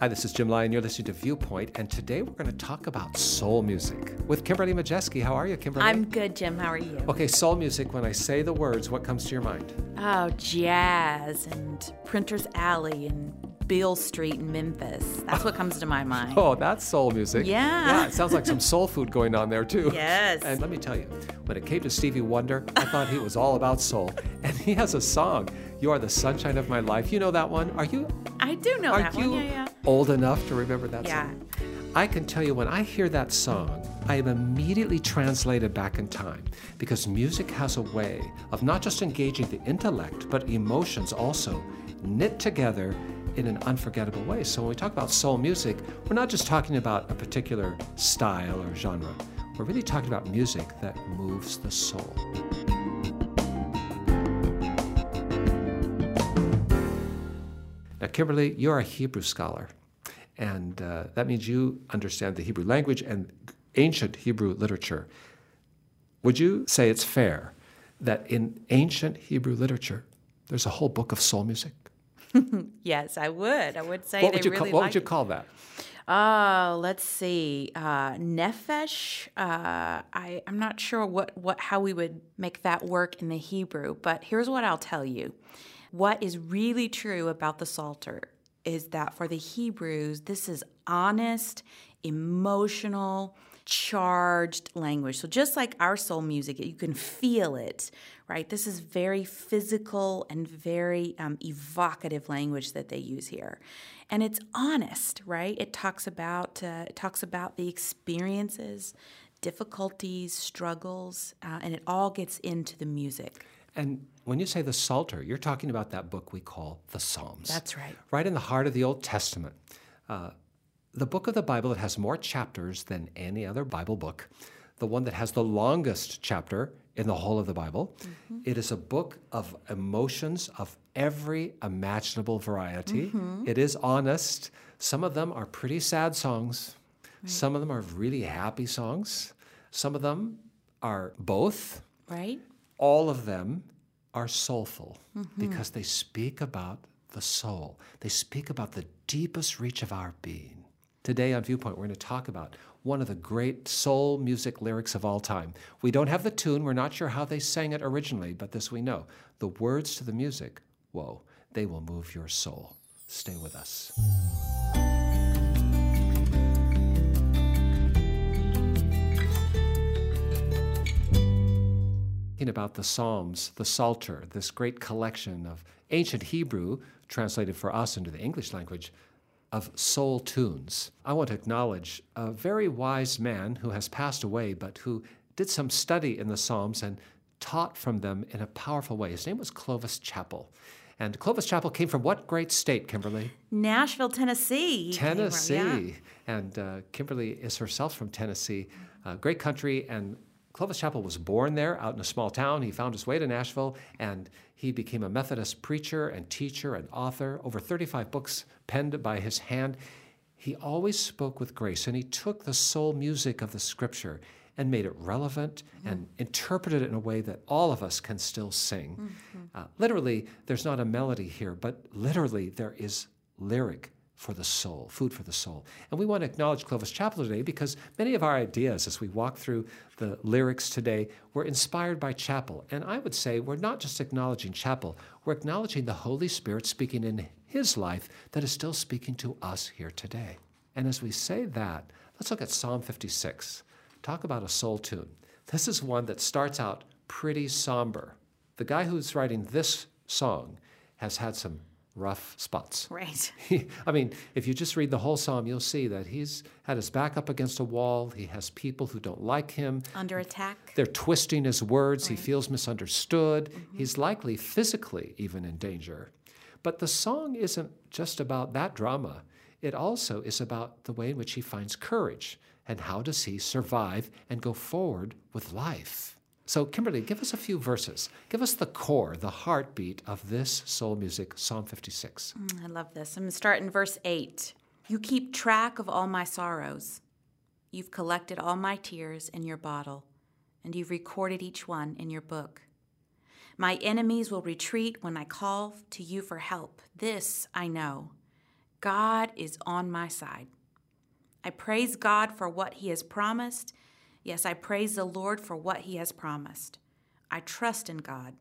Hi, this is Jim Lyon. You're listening to Viewpoint, and today we're going to talk about soul music with Kimberly Majeski. How are you, Kimberly? I'm good, Jim. How are you? Okay, soul music, when I say the words, what comes to your mind? Oh, jazz and Printer's Alley and Beale Street in Memphis. That's what comes to my mind. Oh, that's soul music. Yeah. Yeah, it sounds like some soul food going on there, too. Yes. And let me tell you, when it came to Stevie Wonder, I thought he was all about soul. And he has a song, You Are the Sunshine of My Life. You know that one? Are you I do know are that you one. Yeah, yeah. Old enough to remember that Yeah. song? I can tell you when I hear that song, I am immediately translated back in time because music has a way of not just engaging the intellect, but emotions also knit together in an unforgettable way. So when we talk about soul music, we're not just talking about a particular style or genre. We're really talking about music that moves the soul. Now, Kimberly, you're a Hebrew scholar, and uh, that means you understand the Hebrew language and ancient Hebrew literature. Would you say it's fair that in ancient Hebrew literature, there's a whole book of soul music? Yes, I would. I would say What they would you, really call, what would you call that? Oh, let's see. Uh, nefesh. Uh, I I'm not sure what what how we would make that work in the Hebrew, but here's what I'll tell you. What is really true about the Psalter is that for the Hebrews, this is honest, emotional, charged language. So just like our soul music, you can feel it, right? This is very physical and very um, evocative language that they use here, and it's honest, right? It talks about uh, it talks about the experiences, difficulties, struggles, uh, and it all gets into the music. And when you say the Psalter, you're talking about that book we call the Psalms. That's right. Right in the heart of the Old Testament. Uh, the book of the Bible that has more chapters than any other Bible book, the one that has the longest chapter in the whole of the Bible. It is a book of emotions of every imaginable variety. It is honest. Some of them are pretty sad songs, some of them are really happy songs, some of them are both Right? all of them are soulful mm-hmm. because they speak about the soul. They speak about the deepest reach of our being. Today on Viewpoint, we're going to talk about one of the great soul music lyrics of all time. We don't have the tune, we're not sure how they sang it originally, but this we know. The words to the music, whoa, they will move your soul. Stay with us. About the Psalms, the Psalter, this great collection of ancient Hebrew, translated for us into the English language, of soul tunes. I want to acknowledge a very wise man who has passed away, but who did some study in the Psalms and taught from them in a powerful way. His name was Clovis Chappell. And Clovis Chappell came from what great state, Kimberly? Nashville, Tennessee. came from, Tennessee. yeah. And uh, Kimberly is herself from Tennessee. Uh, great country. And Clovis Chappell was born there out in a small town. He found his way to Nashville and he became a Methodist preacher and teacher and author. Over 35 books penned by his hand. He always spoke with grace and he took the soul music of the scripture and made it relevant and interpreted it in a way that all of us can still sing. Uh, literally, there's not a melody here, but literally, there is lyric for the soul, food for the soul. And we want to acknowledge Clovis Chappell today because many of our ideas as we walk through the lyrics today were inspired by Chappell. And I would say we're not just acknowledging Chappell, we're acknowledging the Holy Spirit speaking in his life that is still speaking to us here today. And as we say that, let's look at Psalm 56. Talk about a soul tune. This is one that starts out pretty somber. The guy who's writing this song has had some rough spots. Right. I mean, if you just read the whole psalm, you'll see that he's had his back up against a wall. He has people who don't like him. Under attack. They're twisting his words. He feels misunderstood. Mm-hmm. He's likely physically even in danger. But the song isn't just about that drama, it also is about the way in which he finds courage and how does he survive and go forward with life. So, Kimberly, give us a few verses. Give us the core, the heartbeat of this soul music, Psalm 56. Mm, I love this. I'm going to start in verse 8. You keep track of all my sorrows. You've collected all my tears in your bottle, and you've recorded each one in your book. My enemies will retreat when I call to you for help. This I know. God is on my side. I praise God for what He has promised. Yes, I praise the Lord for what He has promised. I trust in God.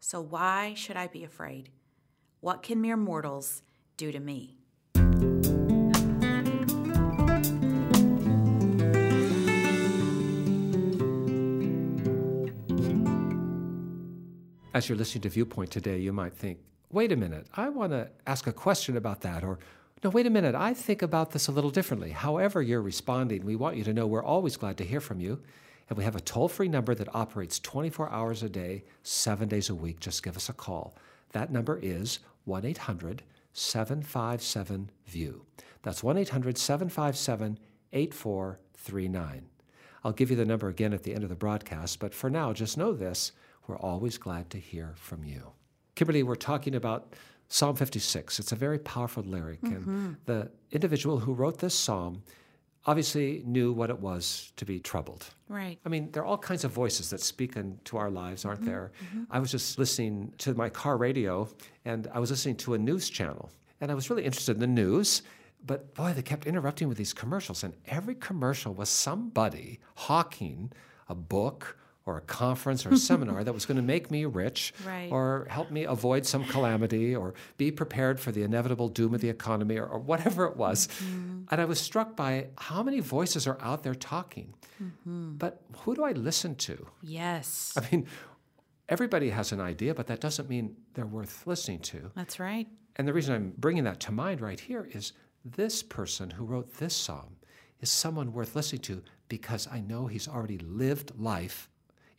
So why should I be afraid? What can mere mortals do to me? As you're listening to Viewpoint today, you might think, wait a minute, I want to ask a question about that. Or, no, wait a minute, I think about this a little differently. However, you're responding, we want you to know we're always glad to hear from you. And we have a toll free number that operates 24 hours a day, seven days a week. Just give us a call. That number is 1 800 757 VIEW. That's 1 800 757 8439. I'll give you the number again at the end of the broadcast, but for now, just know this we're always glad to hear from you. Kimberly, we're talking about Psalm 56. It's a very powerful lyric, mm-hmm. and the individual who wrote this psalm obviously knew what it was to be troubled. Right. I mean, there are all kinds of voices that speak into our lives, aren't mm-hmm. there? Mm-hmm. I was just listening to my car radio, and I was listening to a news channel, and I was really interested in the news. But boy, they kept interrupting with these commercials, and every commercial was somebody hawking a book or a conference or a seminar that was going to make me rich right. or help me avoid some calamity or be prepared for the inevitable doom of the economy or, or whatever it was. Mm-hmm. And I was struck by how many voices are out there talking. Mm-hmm. But who do I listen to? Yes. I mean, everybody has an idea, but that doesn't mean they're worth listening to. That's right. And the reason I'm bringing that to mind right here is this person who wrote this psalm is someone worth listening to because I know he's already lived life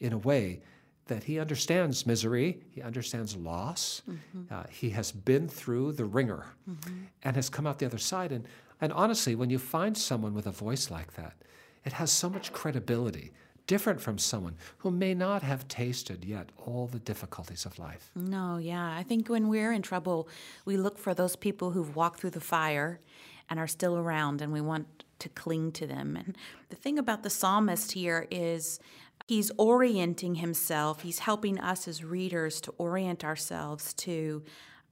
in a way that he understands misery, he understands loss, mm-hmm. uh, he has been through the wringer mm-hmm. and has come out the other side. And, and honestly, when you find someone with a voice like that, it has so much credibility, different from someone who may not have tasted yet all the difficulties of life. No, yeah. I think when we're in trouble, we look for those people who've walked through the fire and are still around, and we want to cling to them. And the thing about the psalmist here is he's orienting himself, he's helping us as readers to orient ourselves to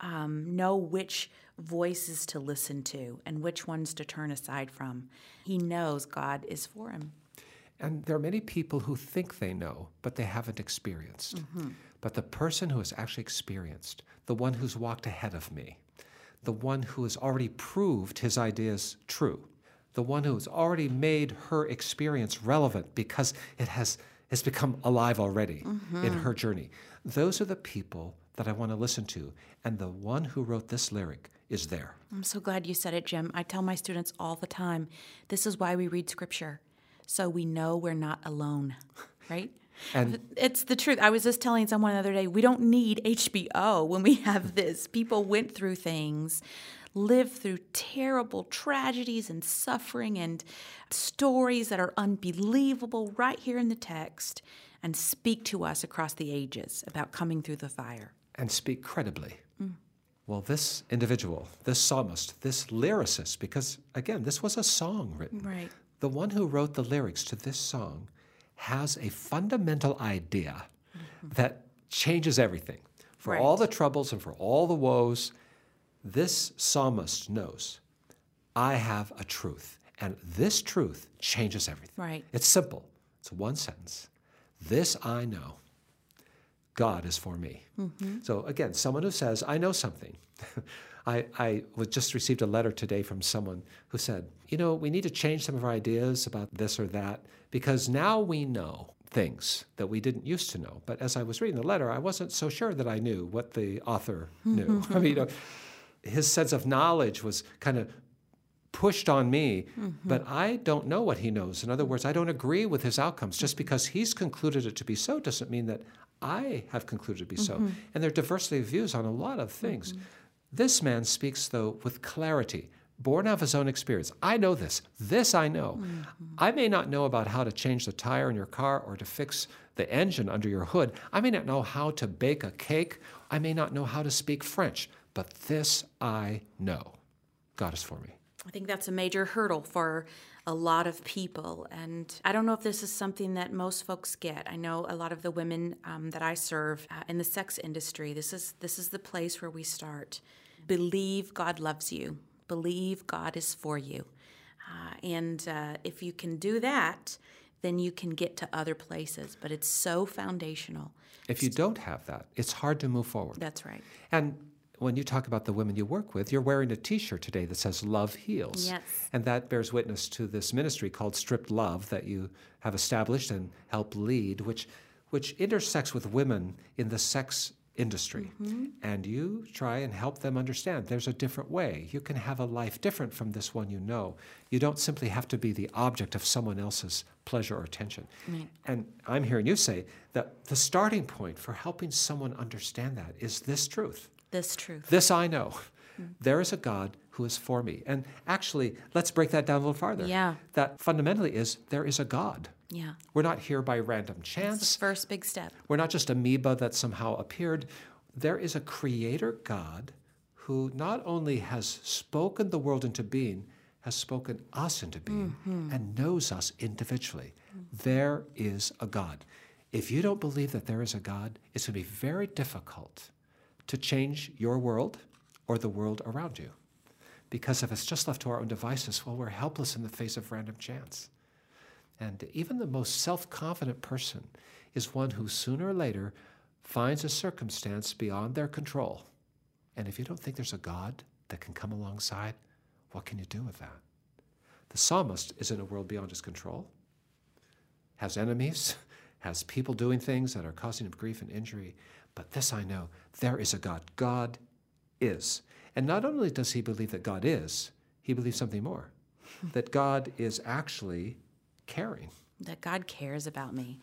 um, know which voices to listen to and which ones to turn aside from. He knows God is for him. And there are many people who think they know, but they haven't experienced. Mm-hmm. But the person who has actually experienced, the one who's walked ahead of me, the one who has already proved his ideas true, the one who has already made her experience relevant because it has has become alive already mm-hmm. in her journey. Those are the people that I want to listen to. And the one who wrote this lyric is there. I'm so glad you said it, Jim. I tell my students all the time this is why we read scripture, so we know we're not alone, right? And it's the truth. I was just telling someone the other day, we don't need HBO when we have this. People went through things live through terrible tragedies and suffering and stories that are unbelievable right here in the text and speak to us across the ages about coming through the fire. And speak credibly. Mm. Well, this individual, this psalmist, this lyricist, because again, this was a song written. Right. The one who wrote the lyrics to this song has a fundamental idea mm-hmm. that changes everything. For right. all the troubles and for all the woes, this psalmist knows I have a truth, and this truth changes everything. Right. It's simple, it's one sentence. This I know God is for me. Mm-hmm. So, again, someone who says, I know something. I, I just received a letter today from someone who said, You know, we need to change some of our ideas about this or that because now we know things that we didn't used to know. But as I was reading the letter, I wasn't so sure that I knew what the author knew. I mean, you know, his sense of knowledge was kind of pushed on me, mm-hmm. but I don't know what he knows. In other words, I don't agree with his outcomes. Just because he's concluded it to be so doesn't mean that I have concluded it to be mm-hmm. so. And there are diversity of views on a lot of things. Mm-hmm. This man speaks, though, with clarity, born out of his own experience. I know this. This I know. Mm-hmm. I may not know about how to change the tire in your car or to fix the engine under your hood. I may not know how to bake a cake. I may not know how to speak French. But this I know God is for me. I think that's a major hurdle for a lot of people. And I don't know if this is something that most folks get. I know a lot of the women um, that I serve uh, in the sex industry, this is, this is the place where we start. Believe God loves you. Believe God is for you. Uh, and uh, if you can do that, then you can get to other places. But it's so foundational. If you don't have that, it's hard to move forward. That's right. And when you talk about the women you work with, you're wearing a T-shirt today that says "Love Heals," Yes. and that bears witness to this ministry called Stripped Love that you have established and help lead, which which intersects with women in the sex industry. Mm-hmm. And you try and help them understand there's a different way. You can have a life different from this one you know. You don't simply have to be the object of someone else's pleasure or attention. And I'm hearing you say that the starting point for helping someone understand that is this truth. This truth. This I know. Hmm. There is a God who is for me. And actually, let's break that down a little farther. Yeah. That fundamentally is there is a God. Yeah. We're not here by random chance. the first big step. We're not just amoeba that somehow appeared. There is a creator God who not only has spoken the world into being, has spoken us into being mm-hmm. and knows us individually. Mm-hmm. There is a God. If you don't believe that there is a God, it's going to be very difficult to change your world or the world around you. Because if it's just left to our own devices, well, we're helpless in the face of random chance. And even the most self confident person is one who sooner or later finds a circumstance beyond their control. And if you don't think there's a God that can come alongside, what can you do with that? The psalmist is in a world beyond his control, has enemies, has people doing things that are causing him grief and injury. But this I know there is a God. God is. And not only does he believe that God is, he believes something more that God is actually caring. that God cares about me.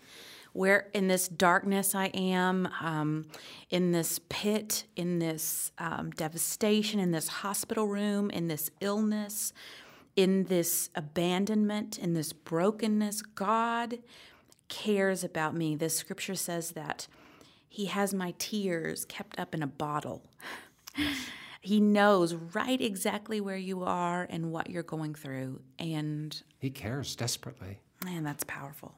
Where in this darkness I am, um, in this pit, in this um, devastation, in this hospital room, in this illness, in this abandonment, in this brokenness, God cares about me. The scripture says that He has my tears kept up in a bottle. He knows right exactly where you are and what you're going through. And He cares desperately. man, that's powerful.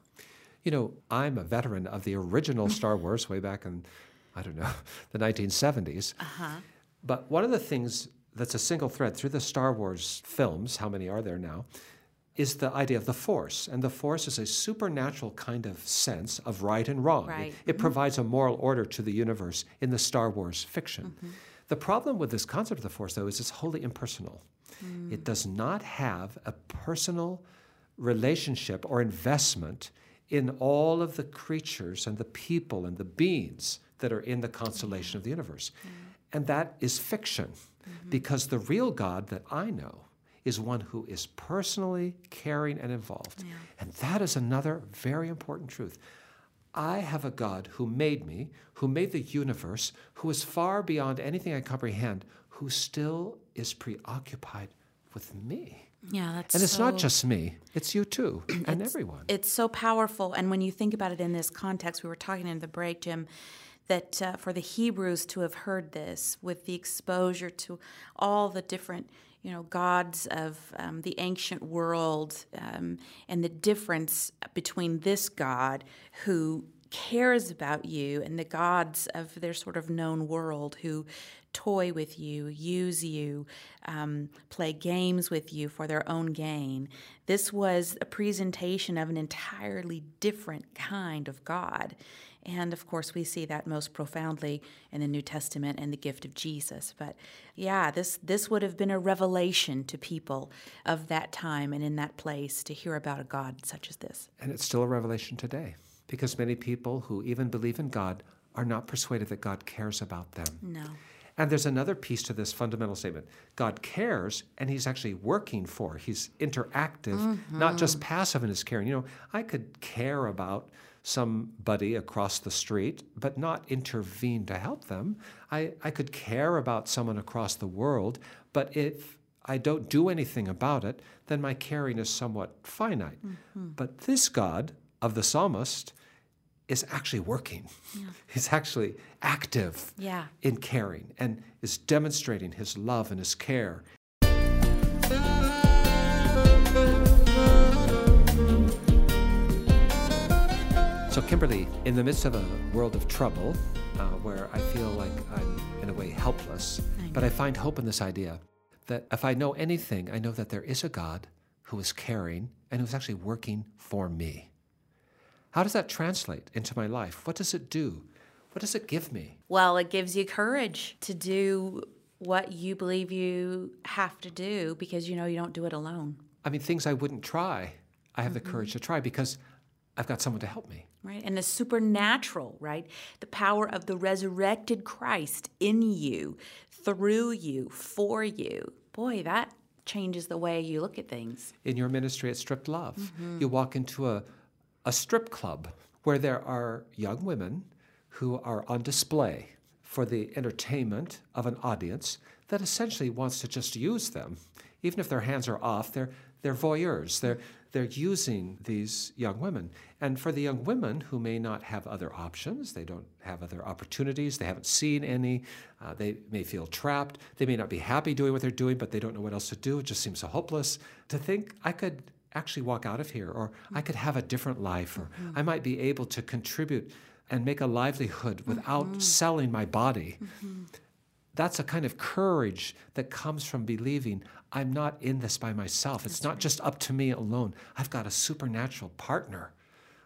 You know, I'm a veteran of the original Star Wars way back in, I don't know, the 1970s. Uh-huh. But one of the things that's a single thread through the Star Wars films, how many are there now, is the idea of the Force. And the Force is a supernatural kind of sense of right and wrong. It- Right. It, mm-hmm. provides a moral order to the universe in the Star Wars fiction. Mm-hmm. The problem with this concept of the Force, though, is it's wholly impersonal. Mm. It does not have a personal relationship or investment in all of the creatures and the people and the beings that are in the constellation of the universe. And that is fiction mm-hmm. because the real God that I know is one who is personally caring and involved. And that is another very important truth. I have a God who made me, who made the universe, who is far beyond anything I comprehend, who still is preoccupied with me. Yeah, that's And it's so, not just me, it's you too, and everyone. It's so powerful, and when you think about it in this context, we were talking in the break, Jim, that uh, for the Hebrews to have heard this with the exposure to all the different, you know, gods of um, the ancient world, um, and the difference between this God who cares about you and the gods of their sort of known world who toy with you, use you, um, play games with you for their own gain. This was a presentation of an entirely different kind of God. And of course, we see that most profoundly in the New Testament and the gift of Jesus. But yeah, this, this would have been a revelation to people of that time and in that place to hear about a God such as this. And it's still a revelation today because many people who even believe in God are not persuaded that God cares about them. No. And there's another piece to this fundamental statement God cares, and He's actually working for. He's interactive, not just mm-hmm. passive in His caring. You know, I could care about somebody across the street, but not intervene to help them. I, I could care about someone across the world, but if I don't do anything about it, then my caring is somewhat finite. Mm-hmm. But this God of the psalmist is actually working. He's actually active Yeah. in caring and is demonstrating his love and his care. So, Kimberly, in the midst of a world of trouble uh, where I feel like I'm in a way helpless, I but I find hope in this idea that if I know anything, I know that there is a God who is caring and who's actually working for me. How does that translate into my life? What does it do? What does it give me? Well, it gives you courage to do what you believe you have to do because you know you don't do it alone. I mean, things I wouldn't try, I have mm-hmm. the courage to try because I've got someone to help me. Right. And the supernatural, right? The power of the resurrected Christ in you, through you, for you. Boy, that changes the way you look at things. In your ministry at Strip Love, mm-hmm. you walk into a, a strip club where there are young women who are on display for the entertainment of an audience that essentially wants to just use them. Even if their hands are off, they're, they're voyeurs. They're, they're using these young women. And for the young women who may not have other options, they don't have other opportunities, they haven't seen any, uh, they may feel trapped, they may not be happy doing what they're doing, but they don't know what else to do. It just seems so hopeless. To think I could actually walk out of here, or I could have a different life, or mm-hmm. I might be able to contribute and make a livelihood without mm-hmm. selling my body. Mm-hmm. That's a kind of courage that comes from believing I'm not in this by myself. It's That's not right. just up to me alone. I've got a supernatural partner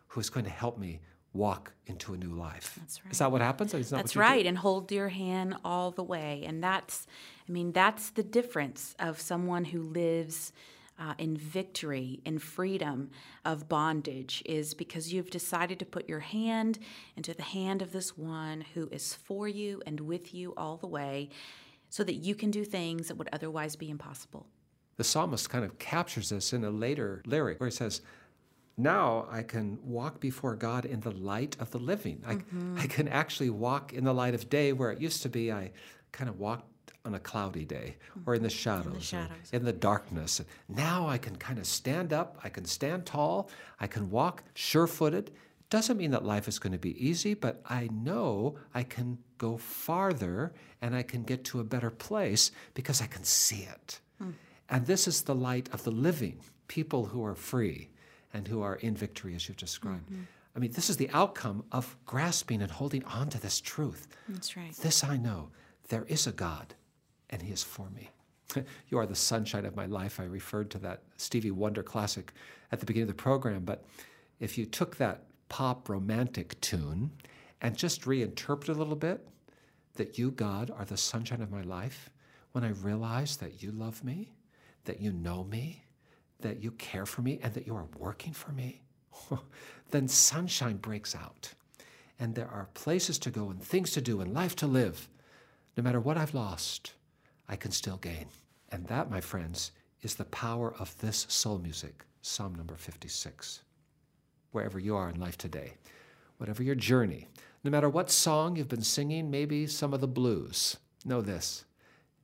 who is going to help me walk into a new life. That's right. Is that what happens? That that's right. Do? And hold your hand all the way. And that's, I mean, that's the difference of someone who lives uh, in victory, in freedom of bondage, is because you've decided to put your hand into the hand of this one who is for you and with you all the way so that you can do things that would otherwise be impossible. The psalmist kind of captures this in a later lyric where he says, now I can walk before God in the light of the living. I, mm-hmm. I can actually walk in the light of day where it used to be I kind of walked on a cloudy day or in the shadows, in the, shadows. in the darkness. Now I can kind of stand up, I can stand tall, I can walk sure footed, doesn't mean that life is going to be easy, but I know I can go farther and I can get to a better place because I can see it. Hmm. And this is the light of the living, people who are free and who are in victory, as you've described. Mm-hmm. I mean, this is the outcome of grasping and holding on to this truth. That's right. This I know there is a God, and He is for me. you are the sunshine of my life. I referred to that Stevie Wonder classic at the beginning of the program, but if you took that pop romantic tune and just reinterpret a little bit that you, God, are the sunshine of my life, when I realize that you love me, that you know me, that you care for me, and that you are working for me, then sunshine breaks out. And there are places to go and things to do and life to live. No matter what I've lost, I can still gain. And that, my friends, is the power of this soul music, Psalm number 56 wherever you are in life today, whatever your journey, no matter what song you've been singing, maybe some of the blues, know this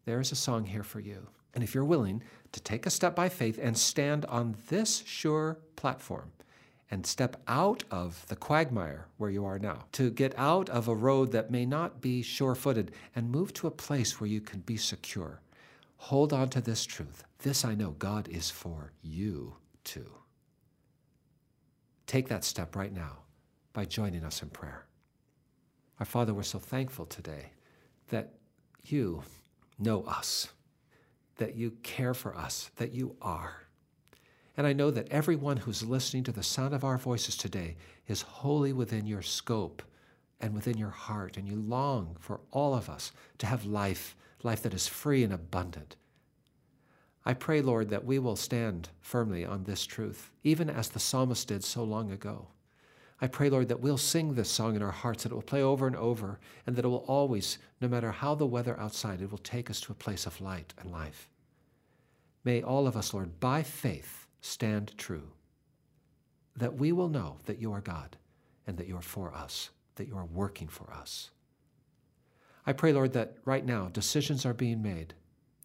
there's a song here for you. And if you're willing to take a step by faith and stand on this sure platform, and step out of the quagmire where you are now, to get out of a road that may not be sure footed and move to a place where you can be secure. Hold on to this truth. This I know God is for you too. Take that step right now by joining us in prayer. Our Father, we're so thankful today that you know us, that you care for us, that you are. And I know that everyone who's listening to the sound of our voices today is wholly within your scope and within your heart, and you long for all of us to have life, life that is free and abundant. I pray, Lord, that we will stand firmly on this truth, even as the psalmist did so long ago. I pray, Lord, that we'll sing this song in our hearts, that it will play over and over, and that it will always, no matter how the weather outside, it will take us to a place of light and life. May all of us, Lord, by faith stand true, that we will know that you are God and that you are for us, that you are working for us. I pray, Lord, that right now decisions are being made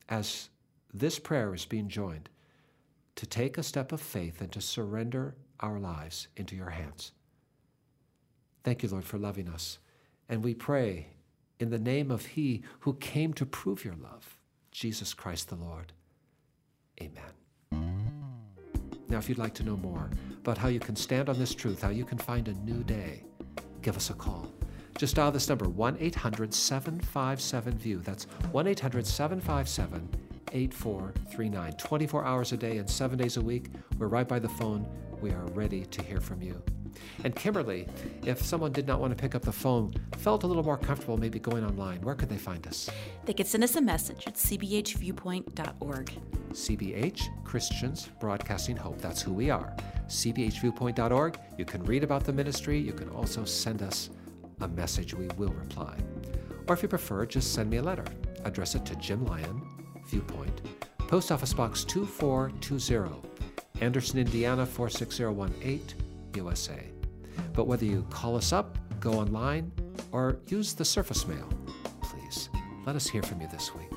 as this prayer is being joined to take a step of faith and to surrender our lives into your hands. Thank you, Lord, for loving us. And we pray in the name of He who came to prove your love, Jesus Christ the Lord. Amen. Now, if you'd like to know more about how you can stand on this truth, how you can find a new day, give us a call. Just dial this number 1 800 757 VIEW. That's 1 800 757 8439. 24 hours a day and seven days a week. We're right by the phone. We are ready to hear from you. And Kimberly, if someone did not want to pick up the phone, felt a little more comfortable maybe going online, where could they find us? They could send us a message at cbhviewpoint.org. CBH, Christians Broadcasting Hope. That's who we are. CBHviewpoint.org. You can read about the ministry. You can also send us a message. We will reply. Or if you prefer, just send me a letter. Address it to Jim Lyon, Viewpoint, Post Office Box 2420, Anderson, Indiana 46018, USA. But whether you call us up, go online, or use the surface mail, please let us hear from you this week.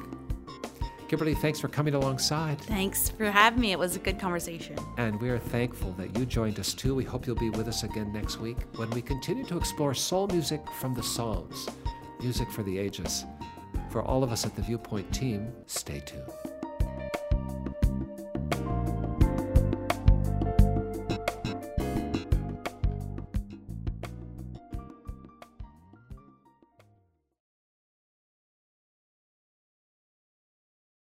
Kimberly, thanks for coming alongside. Thanks for having me. It was a good conversation. And we are thankful that you joined us too. We hope you'll be with us again next week when we continue to explore soul music from the Psalms, music for the ages. For all of us at the Viewpoint team, stay tuned.